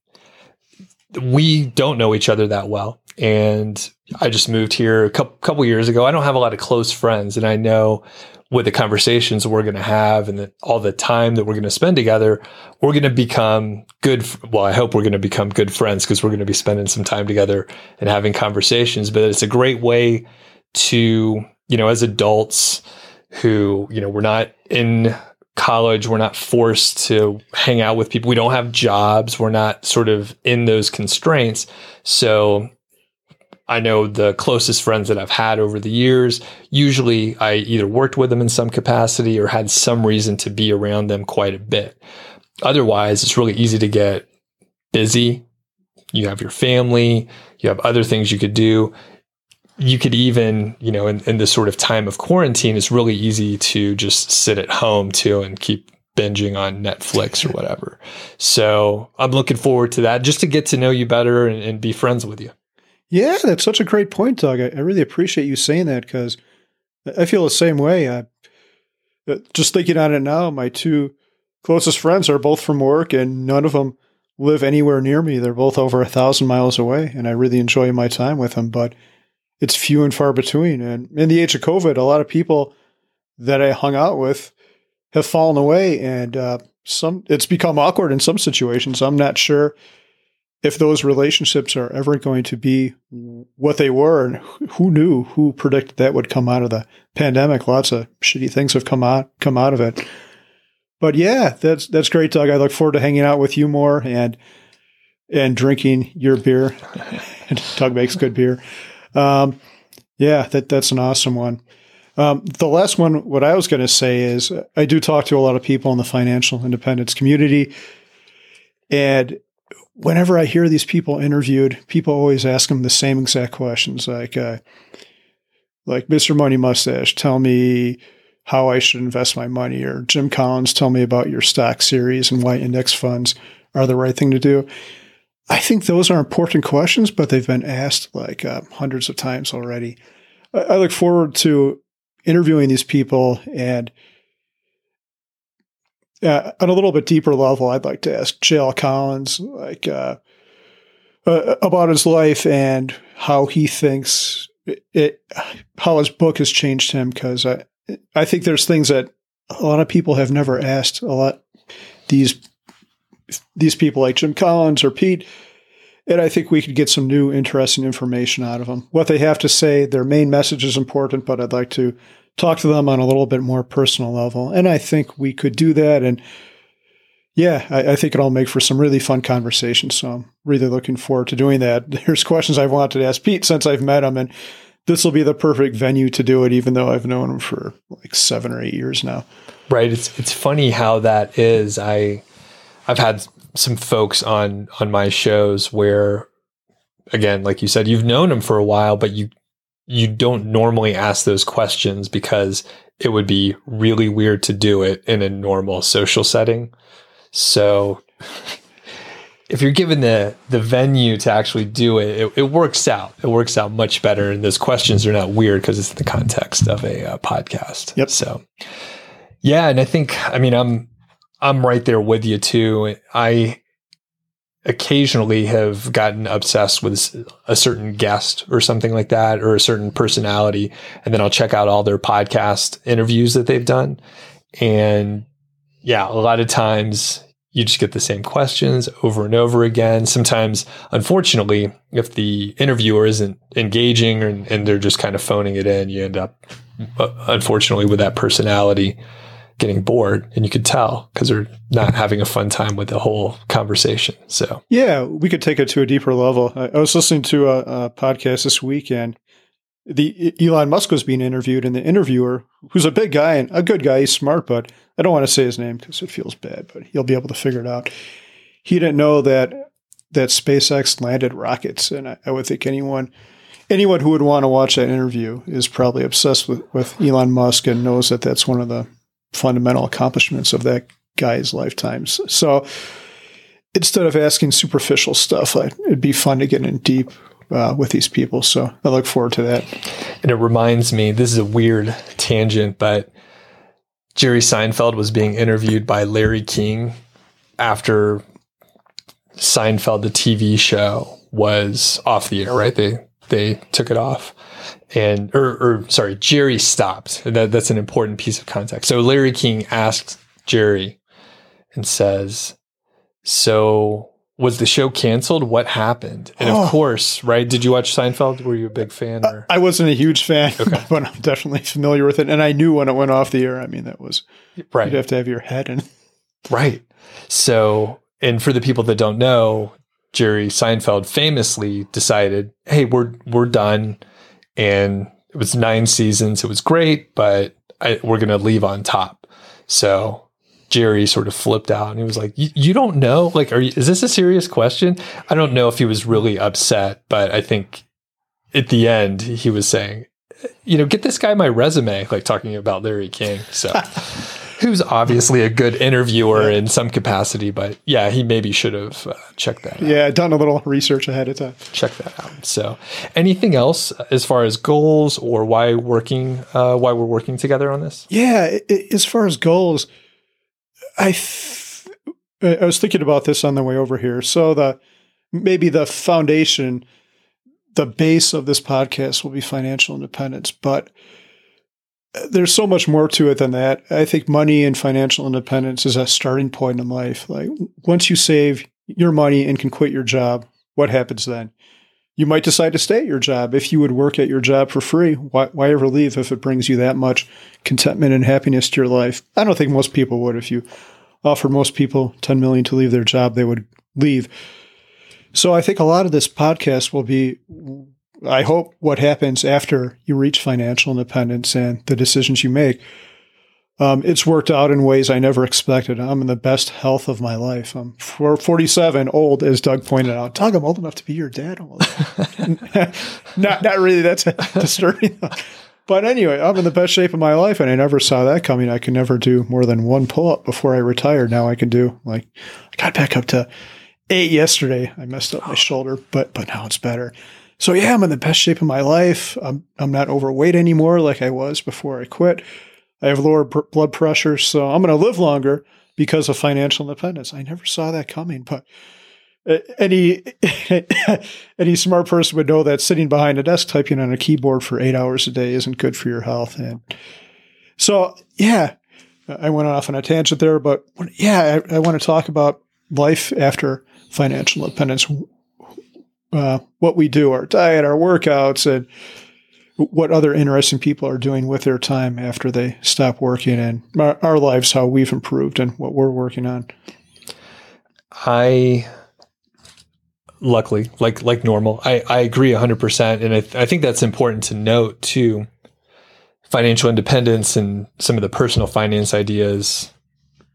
[SPEAKER 1] we don't know each other that well and I just moved here a couple, couple years ago. I don't have a lot of close friends, and I know with the conversations we're going to have and the, all the time that we're going to spend together, we're going to become good. Well, I hope we're going to become good friends because we're going to be spending some time together and having conversations. But it's a great way to, you know, as adults who, you know, we're not in college, we're not forced to hang out with people. We don't have jobs. We're not sort of in those constraints. So I know the closest friends that I've had over the years, usually I either worked with them in some capacity or had some reason to be around them quite a bit. Otherwise, it's really easy to get busy. You have your family, you have other things you could do. You could even, you know, in, in this sort of time of quarantine, it's really easy to just sit at home too and keep binging on Netflix or whatever. So I'm looking forward to that just to get to know you better and, and be friends with you.
[SPEAKER 2] Yeah, that's such a great point, Doug. I, I really appreciate you saying that because I feel the same way. I, uh, just thinking on it now, my two closest friends are both from work, and none of them live anywhere near me. They're both over a thousand miles away, and I really enjoy my time with them. But it's few and far between. And in the age of COVID, a lot of people that I hung out with have fallen away, and uh, some it's become awkward in some situations. I'm not sure if those relationships are ever going to be what they were. And who knew who predicted that would come out of the pandemic? Lots of shitty things have come out come out of it. But yeah that's that's great doug. I look forward to hanging out with you more and and drinking your beer. Doug makes good beer um, yeah that that's an awesome one um, the last one what i was going to say is i do talk to a lot of people in the financial independence community and whenever I hear these people interviewed, people always ask them the same exact questions, like, uh, like Mr. Money Mustache, tell me how I should invest my money, or Jim Collins, tell me about your stock series and why index funds are the right thing to do. I think those are important questions, but they've been asked like uh, hundreds of times already. I, I look forward to interviewing these people and uh, on a little bit deeper level, I'd like to ask J.L. Collins, like uh, uh, about his life and how he thinks it, it, how his book has changed him. Because I, I think there's things that a lot of people have never asked. A lot these these people like Jim Collins or Pete, and I think we could get some new, interesting information out of them. What they have to say, their main message is important, but I'd like to talk to them on a little bit more personal level. And I think we could do that. And yeah, I, I think it'll make for some really fun conversations. So I'm really looking forward to doing that. There's questions I've wanted to ask Pete since I've met him, and this will be the perfect venue to do it, even though I've known him for like seven or eight years now.
[SPEAKER 1] Right. It's it's funny how that is. I I've had some folks on on my shows where again, like you said, you've known them for a while, but you you don't normally ask those questions because it would be really weird to do it in a normal social setting. So if you're given the the venue to actually do it, it, it works out. It works out much better, and those questions are not weird because it's in the context of a uh, podcast.
[SPEAKER 2] Yep.
[SPEAKER 1] So, yeah, and I think I mean I'm I'm right there with you too. I occasionally have gotten obsessed with a certain guest or something like that, or a certain personality, and then I'll check out all their podcast interviews that they've done, and yeah, a lot of times you just get the same questions over and over again. Sometimes, unfortunately, if the interviewer isn't engaging or, and they're just kind of phoning it in, you end up, uh, unfortunately, with that personality getting bored and you could tell because they're not having a fun time with the whole conversation. So,
[SPEAKER 2] yeah, we could take it to a deeper level. I, was listening to a, a podcast this weekend the Elon Musk was being interviewed, and the interviewer, who's a big guy and a good guy, he's smart, but I don't want to say his name because it feels bad, but he'll be able to figure it out. He didn't know that that SpaceX landed rockets, and I, I would think anyone anyone who would want to watch that interview is probably obsessed with, with Elon Musk and knows that that's one of the fundamental accomplishments of that guy's lifetimes. So instead of asking superficial stuff, it'd be fun to get in deep uh, with these people. So I look forward to that.
[SPEAKER 1] And it reminds me, this is a weird tangent, but Jerry Seinfeld was being interviewed by Larry King after Seinfeld, the TV show, was off the air. Right? They they took it off, and or, or sorry, Jerry stopped. That, that's an important piece of context. So Larry King asked Jerry and says, "So was the show canceled? What happened? And oh. of course, right? Did you watch Seinfeld? Were you a big fan? Uh, or?
[SPEAKER 2] I wasn't a huge fan, okay. but I'm definitely familiar with it. And I knew when it went off the air. I mean, that was right. You'd have to have your head in.
[SPEAKER 1] Right. So, and for the people that don't know, Jerry Seinfeld famously decided, "Hey, we're we're done," and it was nine seasons. It was great, but I, we're going to leave on top. So Jerry sort of flipped out and he was like, "You don't know? Like, are you, is this a serious question?" I don't know if he was really upset, but I think at the end he was saying, "You know, get this guy my resume," like talking about Larry King. So, who's obviously a good interviewer yeah. in some capacity, but yeah, he maybe should have uh, checked that.
[SPEAKER 2] Yeah, out. done a little research ahead of time.
[SPEAKER 1] Check that out. So, anything else as far as goals or why working, uh, why we're working together on this?
[SPEAKER 2] Yeah, as far as goals I th- I was thinking about this on the way over here. So the maybe the foundation, the base of this podcast will be financial independence, but there's so much more to it than that. I think money and financial independence is a starting point in life. Like once you save your money and can quit your job, what happens then? You might decide to stay at your job. If you would work at your job for free, why, why ever leave if it brings you that much contentment and happiness to your life? I don't think most people would. If you offer most people 10 million to leave their job, they would leave. So I think a lot of this podcast will be, I hope, what happens after you reach financial independence and the decisions you make. Um, it's worked out in ways I never expected. I'm in the best health of my life. I'm 47, old, as Doug pointed out. Doug, I'm old enough to be your dad. not, not really. That's disturbing. But anyway, I'm in the best shape of my life, and I never saw that coming. I could never do more than one pull up before I retired. Now I can do like I got back up to eight yesterday. I messed up my shoulder, but but now it's better. So yeah, I'm in the best shape of my life. I'm I'm not overweight anymore like I was before I quit. I have lower b- blood pressure, so I'm going to live longer because of financial independence. I never saw that coming, but eh, any any smart person would know that sitting behind a desk typing on a keyboard for eight hours a day isn't good for your health. And so, yeah, I went off on a tangent there, but yeah, I, I want to talk about life after financial independence. Uh, what we do, our diet, our workouts, and what other interesting people are doing with their time after they stop working, and our, our lives, how we've improved, and what we're working on.
[SPEAKER 1] I luckily like like normal i i agree 100% and I, th- I think that's important to note too financial independence and some of the personal finance ideas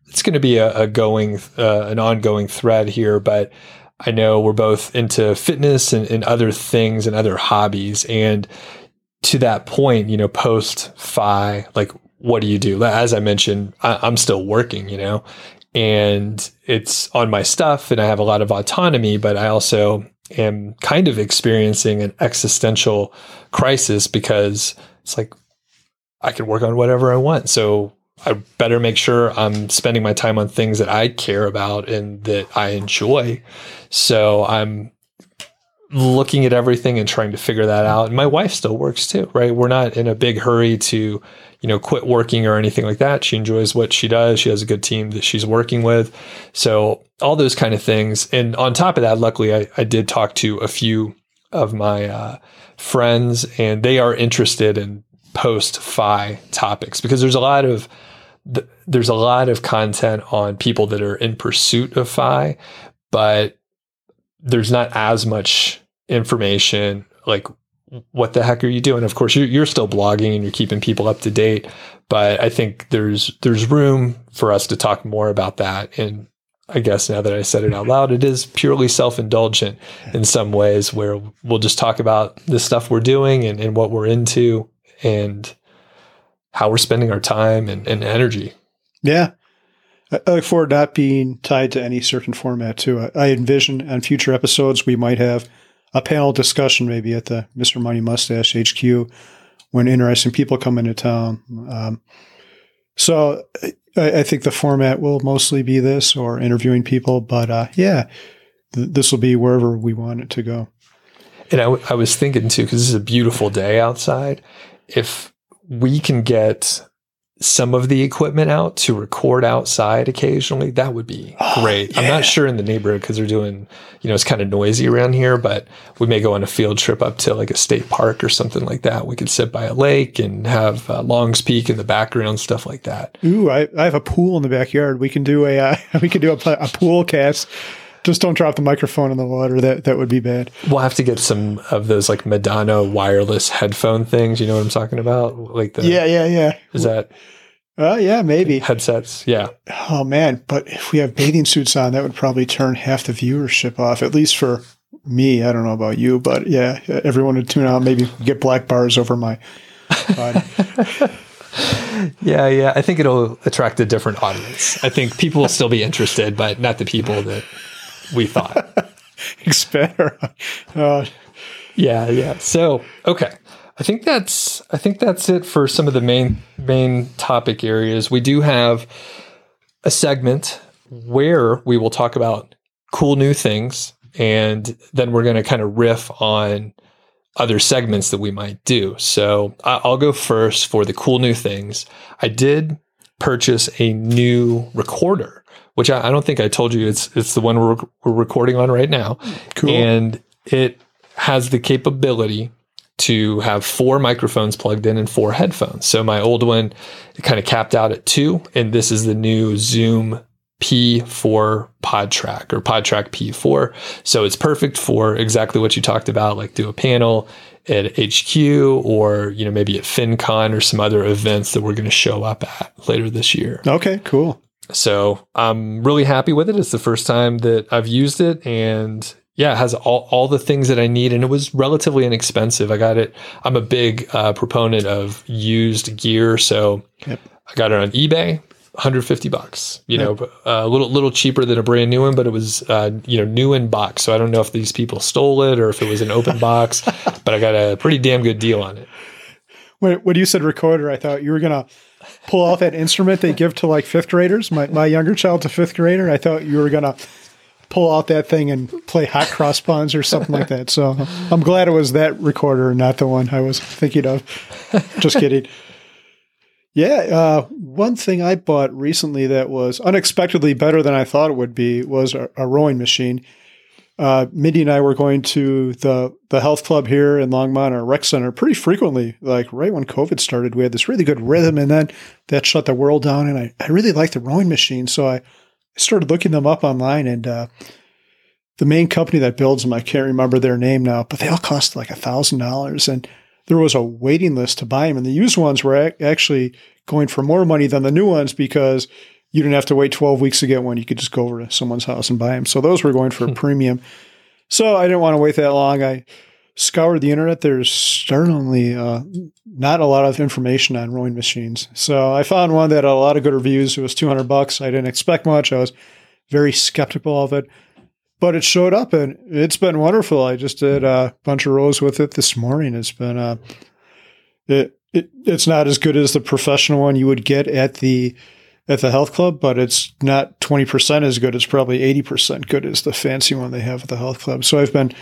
[SPEAKER 1] it's going to be a, a going uh, an ongoing thread here but i know we're both into fitness and, and other things and other hobbies and to that point you know post FI like what do you do as i mentioned I, i'm still working you know and it's on my stuff and I have a lot of autonomy, but I also am kind of experiencing an existential crisis because it's like I can work on whatever I want. So I better make sure I'm spending my time on things that I care about and that I enjoy. So I'm looking at everything and trying to figure that out. And my wife still works too, right? We're not in a big hurry to you know, quit working or anything like that. She enjoys what she does. She has a good team that she's working with. So all those kind of things. And on top of that, luckily, I, I did talk to a few of my uh, friends, and they are interested in post FI topics because there's a lot of there's a lot of content on people that are in pursuit of FI, but there's not as much information like what the heck are you doing? Of course, you're, you're still blogging and you're keeping people up to date, but I think there's there's room for us to talk more about that. And I guess now that I said it out mm-hmm. loud, it is purely self indulgent in some ways, where we'll just talk about the stuff we're doing and, and what we're into and how we're spending our time and, and energy.
[SPEAKER 2] Yeah. I look forward to not being tied to any certain format too. I envision on future episodes we might have a panel discussion maybe at the Mr. Money Mustache HQ when interesting people come into town. Um, so I, I, think the format will mostly be this or interviewing people, but uh, yeah, th- this will be wherever we want it to go.
[SPEAKER 1] And I, w- I was thinking too, because this is a beautiful day outside. If we can get some of the equipment out to record outside occasionally, that would be oh, great. Yeah. I'm not sure in the neighborhood because they're doing, you know, it's kind of noisy around here, but we may go on a field trip up to like a state park or something like that. We could sit by a lake and have uh, Long's Peak in the background, stuff like that.
[SPEAKER 2] Ooh, I, I have a pool in the backyard. We can do a uh, we can do a, a pool cast just don't drop the microphone in the water. That that would be bad.
[SPEAKER 1] We'll have to get some of those like Madonna wireless headphone things. You know what I'm talking about? Like the
[SPEAKER 2] yeah, yeah, yeah.
[SPEAKER 1] Is that?
[SPEAKER 2] Uh, yeah, maybe
[SPEAKER 1] headsets. Yeah.
[SPEAKER 2] Oh man, but if we have bathing suits on, that would probably turn half the viewership off. At least for me. I don't know about you, but yeah, everyone would tune out. Maybe get black bars over my body.
[SPEAKER 1] yeah, yeah. I think it'll attract a different audience. I think people will still be interested, but not the people that we thought.
[SPEAKER 2] Expect. Uh,
[SPEAKER 1] yeah, yeah. So, okay. I think that's I think that's it for some of the main main topic areas. We do have a segment where we will talk about cool new things and then we're going to kind of riff on other segments that we might do. So I'll go first for the cool new things. I did purchase a new recorder which I, I, don't think I told you. It's it's the one we're, we're recording on right now,
[SPEAKER 2] cool.
[SPEAKER 1] and it has the capability to have four microphones plugged in and four headphones. So my old one kind of capped out at two, and this is the new Zoom P4 PodTrak or PodTrak P4. So it's perfect for exactly what you talked about, like do a panel at HQ or you know maybe at FinCon or some other events that we're going to show up at later this year.
[SPEAKER 2] Okay, cool.
[SPEAKER 1] So I'm really happy with it. It's the first time that I've used it and yeah, it has all, all the things that I need and it was relatively inexpensive. I got it. I'm a big uh, proponent of used gear. So yep. I got it on eBay, 150 bucks, you yep. know, a little, little cheaper than a brand new one, but it was, uh, you know, new in box. So I don't know if these people stole it or if it was an open box, but I got a pretty damn good deal on it.
[SPEAKER 2] When, when you said recorder, I thought you were going to pull off that instrument they give to like fifth graders. My, my younger child's a fifth grader. I thought you were going to pull out that thing and play hot cross buns or something like that. So I'm glad it was that recorder not the one I was thinking of. Just kidding. Yeah, uh, one thing I bought recently that was unexpectedly better than I thought it would be was a, a rowing machine. Uh, Mindy and I were going to the the health club here in Longmont or rec center pretty frequently. Like right when COVID started, we had this really good rhythm, and then that shut the world down. And I, I really liked the rowing machine, so I started looking them up online. And uh, the main company that builds them, I can't remember their name now, but they all cost like a thousand dollars, and there was a waiting list to buy them. And the used ones were actually going for more money than the new ones because you didn't have to wait 12 weeks to get one. You could just go over to someone's house and buy them. So those were going for a premium. So I didn't want to wait that long. I scoured the internet. There's certainly uh, not a lot of information on rowing machines. So I found one that had a lot of good reviews. It was 200 bucks. I didn't expect much. I was very skeptical of it, but it showed up and it's been wonderful. I just did a bunch of rows with it this morning. It's been, uh, it, it, it's not as good as the professional one you would get at the, at the health club, but it's not 20% as good. It's probably 80% good as the fancy one they have at the health club. So I've been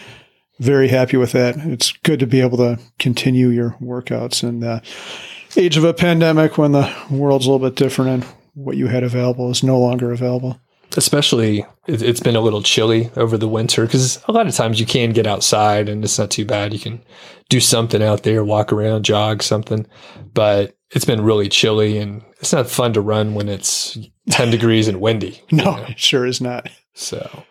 [SPEAKER 2] very happy with that. It's good to be able to continue your workouts in the age of a pandemic when the world's a little bit different and what you had available is no longer available.
[SPEAKER 1] Especially, it's been a little chilly over the winter because a lot of times you can get outside and it's not too bad. You can do something out there, walk around, jog, something. But it's been really chilly and it's not fun to run when it's 10 degrees and windy.
[SPEAKER 2] No, know? it sure is not.
[SPEAKER 1] So,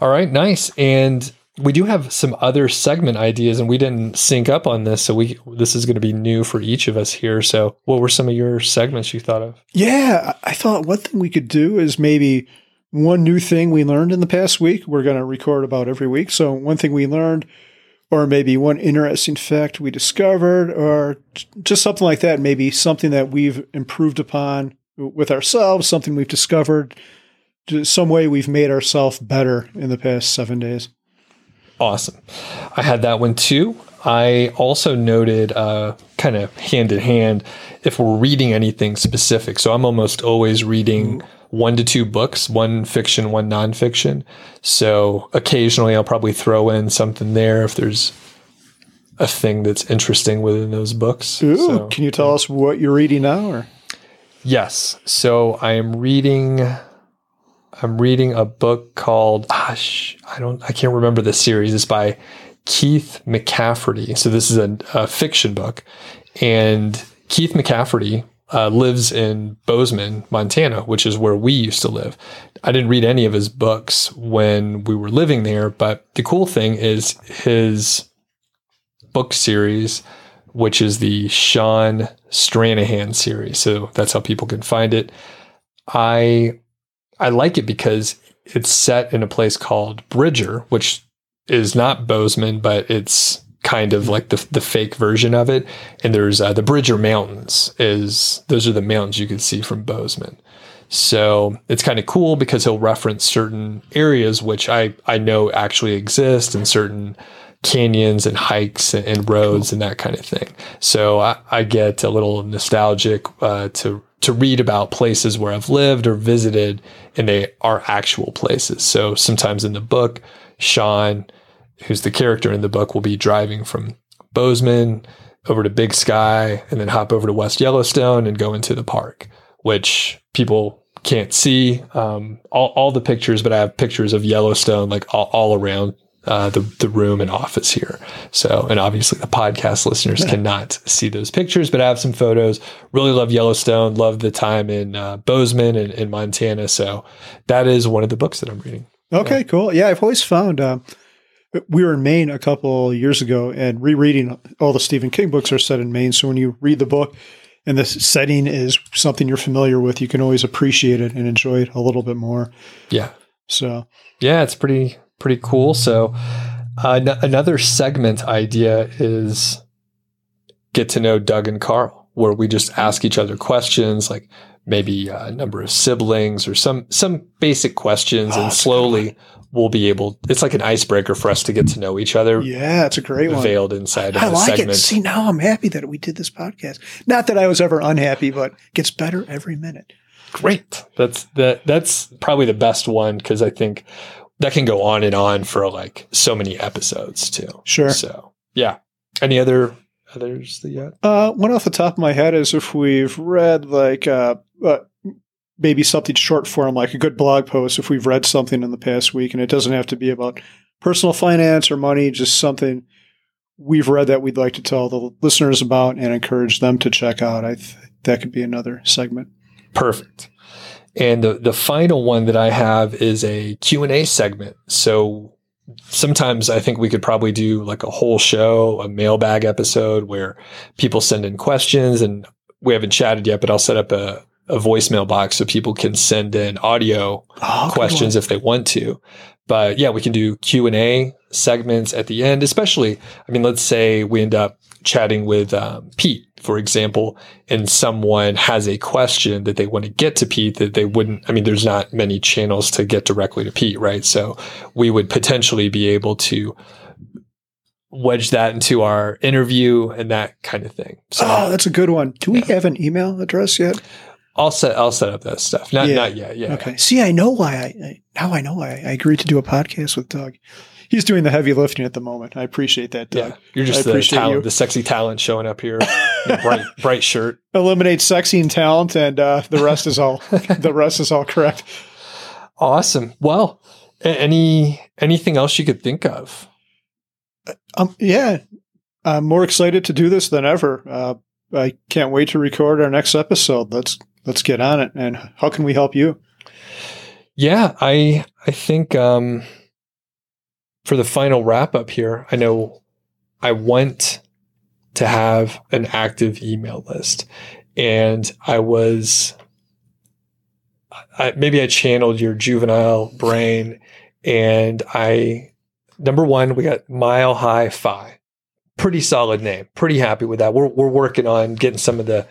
[SPEAKER 1] all right, nice. And we do have some other segment ideas and we didn't sync up on this so we this is going to be new for each of us here so what were some of your segments you thought of
[SPEAKER 2] yeah i thought one thing we could do is maybe one new thing we learned in the past week we're going to record about every week so one thing we learned or maybe one interesting fact we discovered or just something like that maybe something that we've improved upon with ourselves something we've discovered some way we've made ourselves better in the past seven days
[SPEAKER 1] Awesome. I had that one too. I also noted uh, kind of hand in hand if we're reading anything specific. So I'm almost always reading mm-hmm. One to two books, one fiction, one nonfiction. So occasionally I'll probably throw in something there if there's a thing that's interesting within those books.
[SPEAKER 2] Ooh, so, can you tell yeah. us what you're reading now? Or?
[SPEAKER 1] Yes. So I am reading I'm reading a book called ah, gosh, I don't I can't remember the series. It's by Keith McCafferty. So this is a, a fiction book, and Keith McCafferty uh, lives in Bozeman, Montana, which is where we used to live. I didn't read any of his books when we were living there, but the cool thing is his book series, which is the Sean Stranahan series. So that's how people can find it. I I like it because it's set in a place called Bridger, which is not Bozeman, but it's kind of like the the fake version of it. And there's uh, the Bridger Mountains. Is those are the mountains you can see from Bozeman. So it's kind of cool because he'll reference certain areas which I I know actually exist and certain canyons and hikes and, roads cool. and that kind of thing. So I, I get a little nostalgic uh, to to read about places where I've lived or visited and they are actual places. So sometimes in the book, Sean, who's the character in the book, will be driving from Bozeman over to Big Sky and then hop over to West Yellowstone and go into the park, which people can't see um, all, all the pictures, but I have pictures of Yellowstone like all, all around uh, the the room and office here. So, and obviously the podcast listeners cannot see those pictures, but I have some photos. Really love Yellowstone. Love the time in uh, Bozeman and in Montana. So, that is one of the books that I'm reading.
[SPEAKER 2] Okay, yeah. cool. Yeah, I've always found. Uh, we were in Maine a couple years ago, and rereading all the Stephen King books are set in Maine. So when you read the book, and the setting is something you're familiar with, you can always appreciate it and enjoy it a little bit more.
[SPEAKER 1] Yeah.
[SPEAKER 2] So
[SPEAKER 1] yeah, it's pretty pretty cool. So, uh, n- another segment idea is get to know Doug and Carl, where we just ask each other questions, like maybe a number of siblings or some some basic questions, oh, and slowly we'll be able. It's like an icebreaker for us to get to know each other.
[SPEAKER 2] Yeah, it's a great
[SPEAKER 1] one. Veiled inside I, I like segment. it.
[SPEAKER 2] See, now I'm happy that we did this podcast. Not that I was ever unhappy, but gets better every minute.
[SPEAKER 1] Great. That's that. That's probably the best one because I think that can go on and on for like so many episodes too.
[SPEAKER 2] Sure.
[SPEAKER 1] So yeah. Any other others that yet?
[SPEAKER 2] Uh, one off the top of my head is if we've read like uh, uh, maybe something short form, like a good blog post. If we've read something in the past week, and it doesn't have to be about personal finance or money, just something we've read that we'd like to tell the listeners about and encourage them to check out. I th- that could be another segment.
[SPEAKER 1] Perfect. And the, the final one that I have is a Q&A segment. So sometimes I think we could probably do like a whole show, a mailbag episode where people send in questions and we haven't chatted yet, but I'll set up a, a voicemail box so people can send in audio
[SPEAKER 2] Oh,
[SPEAKER 1] questions if they want to. But yeah, we can do Q and A segments at the end. Especially, I mean, let's say we end up chatting with um, Pete, for example, and someone has a question that they want to get to Pete that they wouldn't. I mean, there's not many channels to get directly to Pete, right? So we would potentially be able to wedge that into our interview and that kind of thing. So
[SPEAKER 2] Oh, that's a good one. Do we
[SPEAKER 1] Yeah.
[SPEAKER 2] have an email address yet?
[SPEAKER 1] I'll set I'll set up that stuff. Not
[SPEAKER 2] Yeah.
[SPEAKER 1] not yet. Yeah.
[SPEAKER 2] Okay. See, I know why I, I now I know why I agreed to do a podcast with Doug. He's doing the heavy lifting at the moment. I appreciate that, Doug.
[SPEAKER 1] Yeah, you're just
[SPEAKER 2] I
[SPEAKER 1] the talent,
[SPEAKER 2] you.
[SPEAKER 1] the sexy talent showing up here. Bright, bright shirt.
[SPEAKER 2] Eliminate sexy and talent, and uh, the rest is all the rest is all correct.
[SPEAKER 1] Awesome. Well, any anything else you could think of?
[SPEAKER 2] Um, yeah, I'm more excited to do this than ever. Uh, I can't wait to record our next episode. Let's let's get on it. And how can we help you?
[SPEAKER 1] Yeah, I I think um, for the final wrap up here, I know I want to have an active email list, and I was I, maybe I channeled your juvenile brain, and I number one we got Mile High FI, pretty solid name, pretty happy with that. We're we're working on getting some of the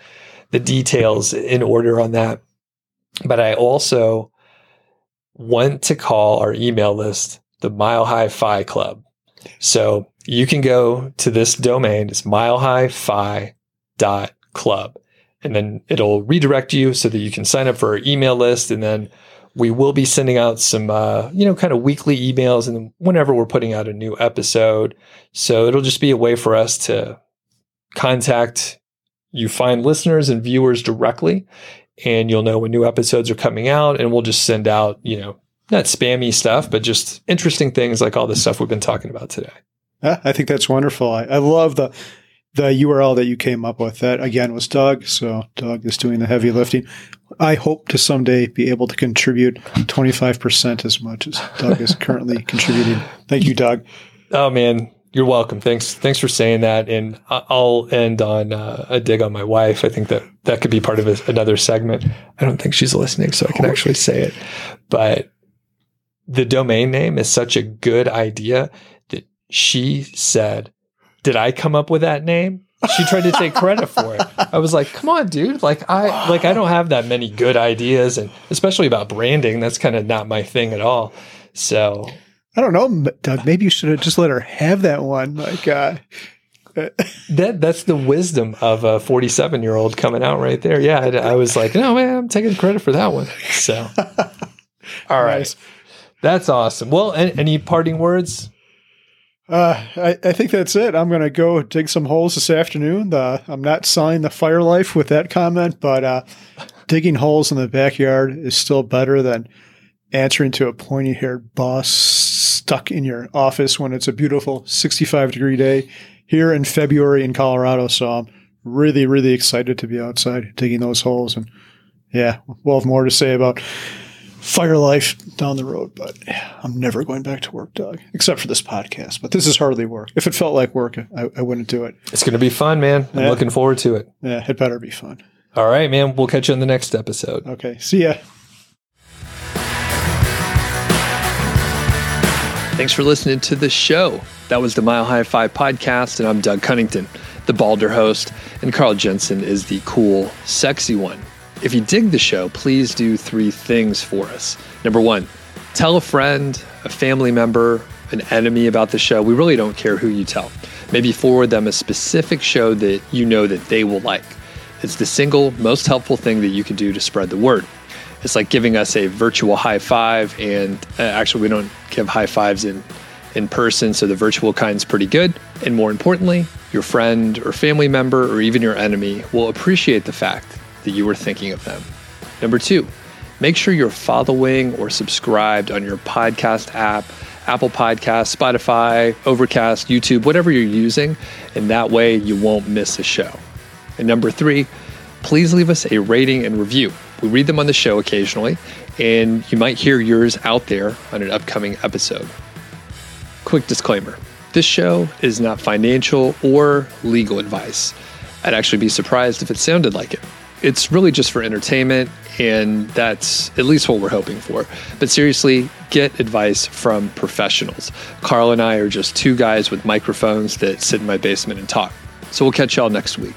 [SPEAKER 1] the details in order on that, but I also want to call our email list the Mile High FI Club. So you can go to this domain, it's milehighfi.club, and then it'll redirect you so that you can sign up for our email list. And then we will be sending out some, uh, you know, kind of weekly emails and whenever we're putting out a new episode. So it'll just be a way for us to contact you find listeners and viewers directly and you'll know when new episodes are coming out and we'll just send out you know not spammy stuff but just interesting things like all the stuff we've been talking about today
[SPEAKER 2] I think that's wonderful. I, I love the the URL that you came up with. That again was Doug. So Doug is doing the heavy lifting. I hope to someday be able to contribute twenty five percent as much as Doug is currently contributing. Thank you, Doug.
[SPEAKER 1] oh man you're welcome. Thanks thanks for saying that. And i'll end on uh, a dig on my wife. I think that that could be part of a, another segment. I don't think she's listening so i can actually say it. But the domain name is such a good idea that she said did i come up with that name? She tried to take credit for it. I was like come on dude. Like i like i don't have that many good ideas. And especially about branding that's kind of not my thing at all. So
[SPEAKER 2] I don't know, Doug. Maybe you should have just let her have that one. Like, uh,
[SPEAKER 1] that that's the wisdom of a 47 year old coming out right there yeah I, I was like no man i'm taking credit for that one so all right
[SPEAKER 2] nice.
[SPEAKER 1] that's awesome well any, any parting words
[SPEAKER 2] Uh, I, I think that's it. I'm going to go dig some holes this afternoon. I'm not selling the FIRE life with that comment, but uh, digging holes in the backyard is still better than answering to a pointy haired boss stuck in your office when it's a beautiful 65 degree day here in February in Colorado. So I'm really, really excited to be outside digging those holes. And yeah, we'll have more to say about FIRE life down the road, but I'm never going back to work, Doug, except for this podcast. But this is hardly work. If it felt like work, I, I wouldn't do it.
[SPEAKER 1] it's going to be fun man i'm
[SPEAKER 2] Yeah.
[SPEAKER 1] looking forward to it
[SPEAKER 2] Yeah, it better be fun.
[SPEAKER 1] all right man we'll catch you on the next episode
[SPEAKER 2] Okay, see ya.
[SPEAKER 3] Thanks for listening to the show. That was the Mile High FI podcast, and I'm Doug Cunnington, the Balder host, and Carl Jensen is the cool, sexy one. If you dig the show, please do three things for us. Number one, tell a friend, a family member, an enemy about the show. We really don't care who you tell. Maybe forward them a specific show that you know that they will like. It's the single most helpful thing that you can do to spread the word. It's like giving us a virtual high five, and uh, actually, we don't give high fives in in person, so the virtual kind's pretty good. And more importantly, your friend or family member or even your enemy will appreciate the fact that you were thinking of them. Number two, make sure you're following or subscribed on your podcast app
[SPEAKER 1] Apple Podcast, Spotify, Overcast, YouTube, whatever you're using. And that way you won't miss a show. And number three, please leave us a rating and review. We read them on the show occasionally, and you might hear yours out there on an upcoming episode. Quick disclaimer this show is not financial or legal advice. I'd actually be surprised if it sounded like it. It's really just for entertainment, and that's at least what we're hoping for. But seriously, get advice from professionals. Carl and I are just two guys with microphones that sit in my basement and talk. So we'll catch y'all next week.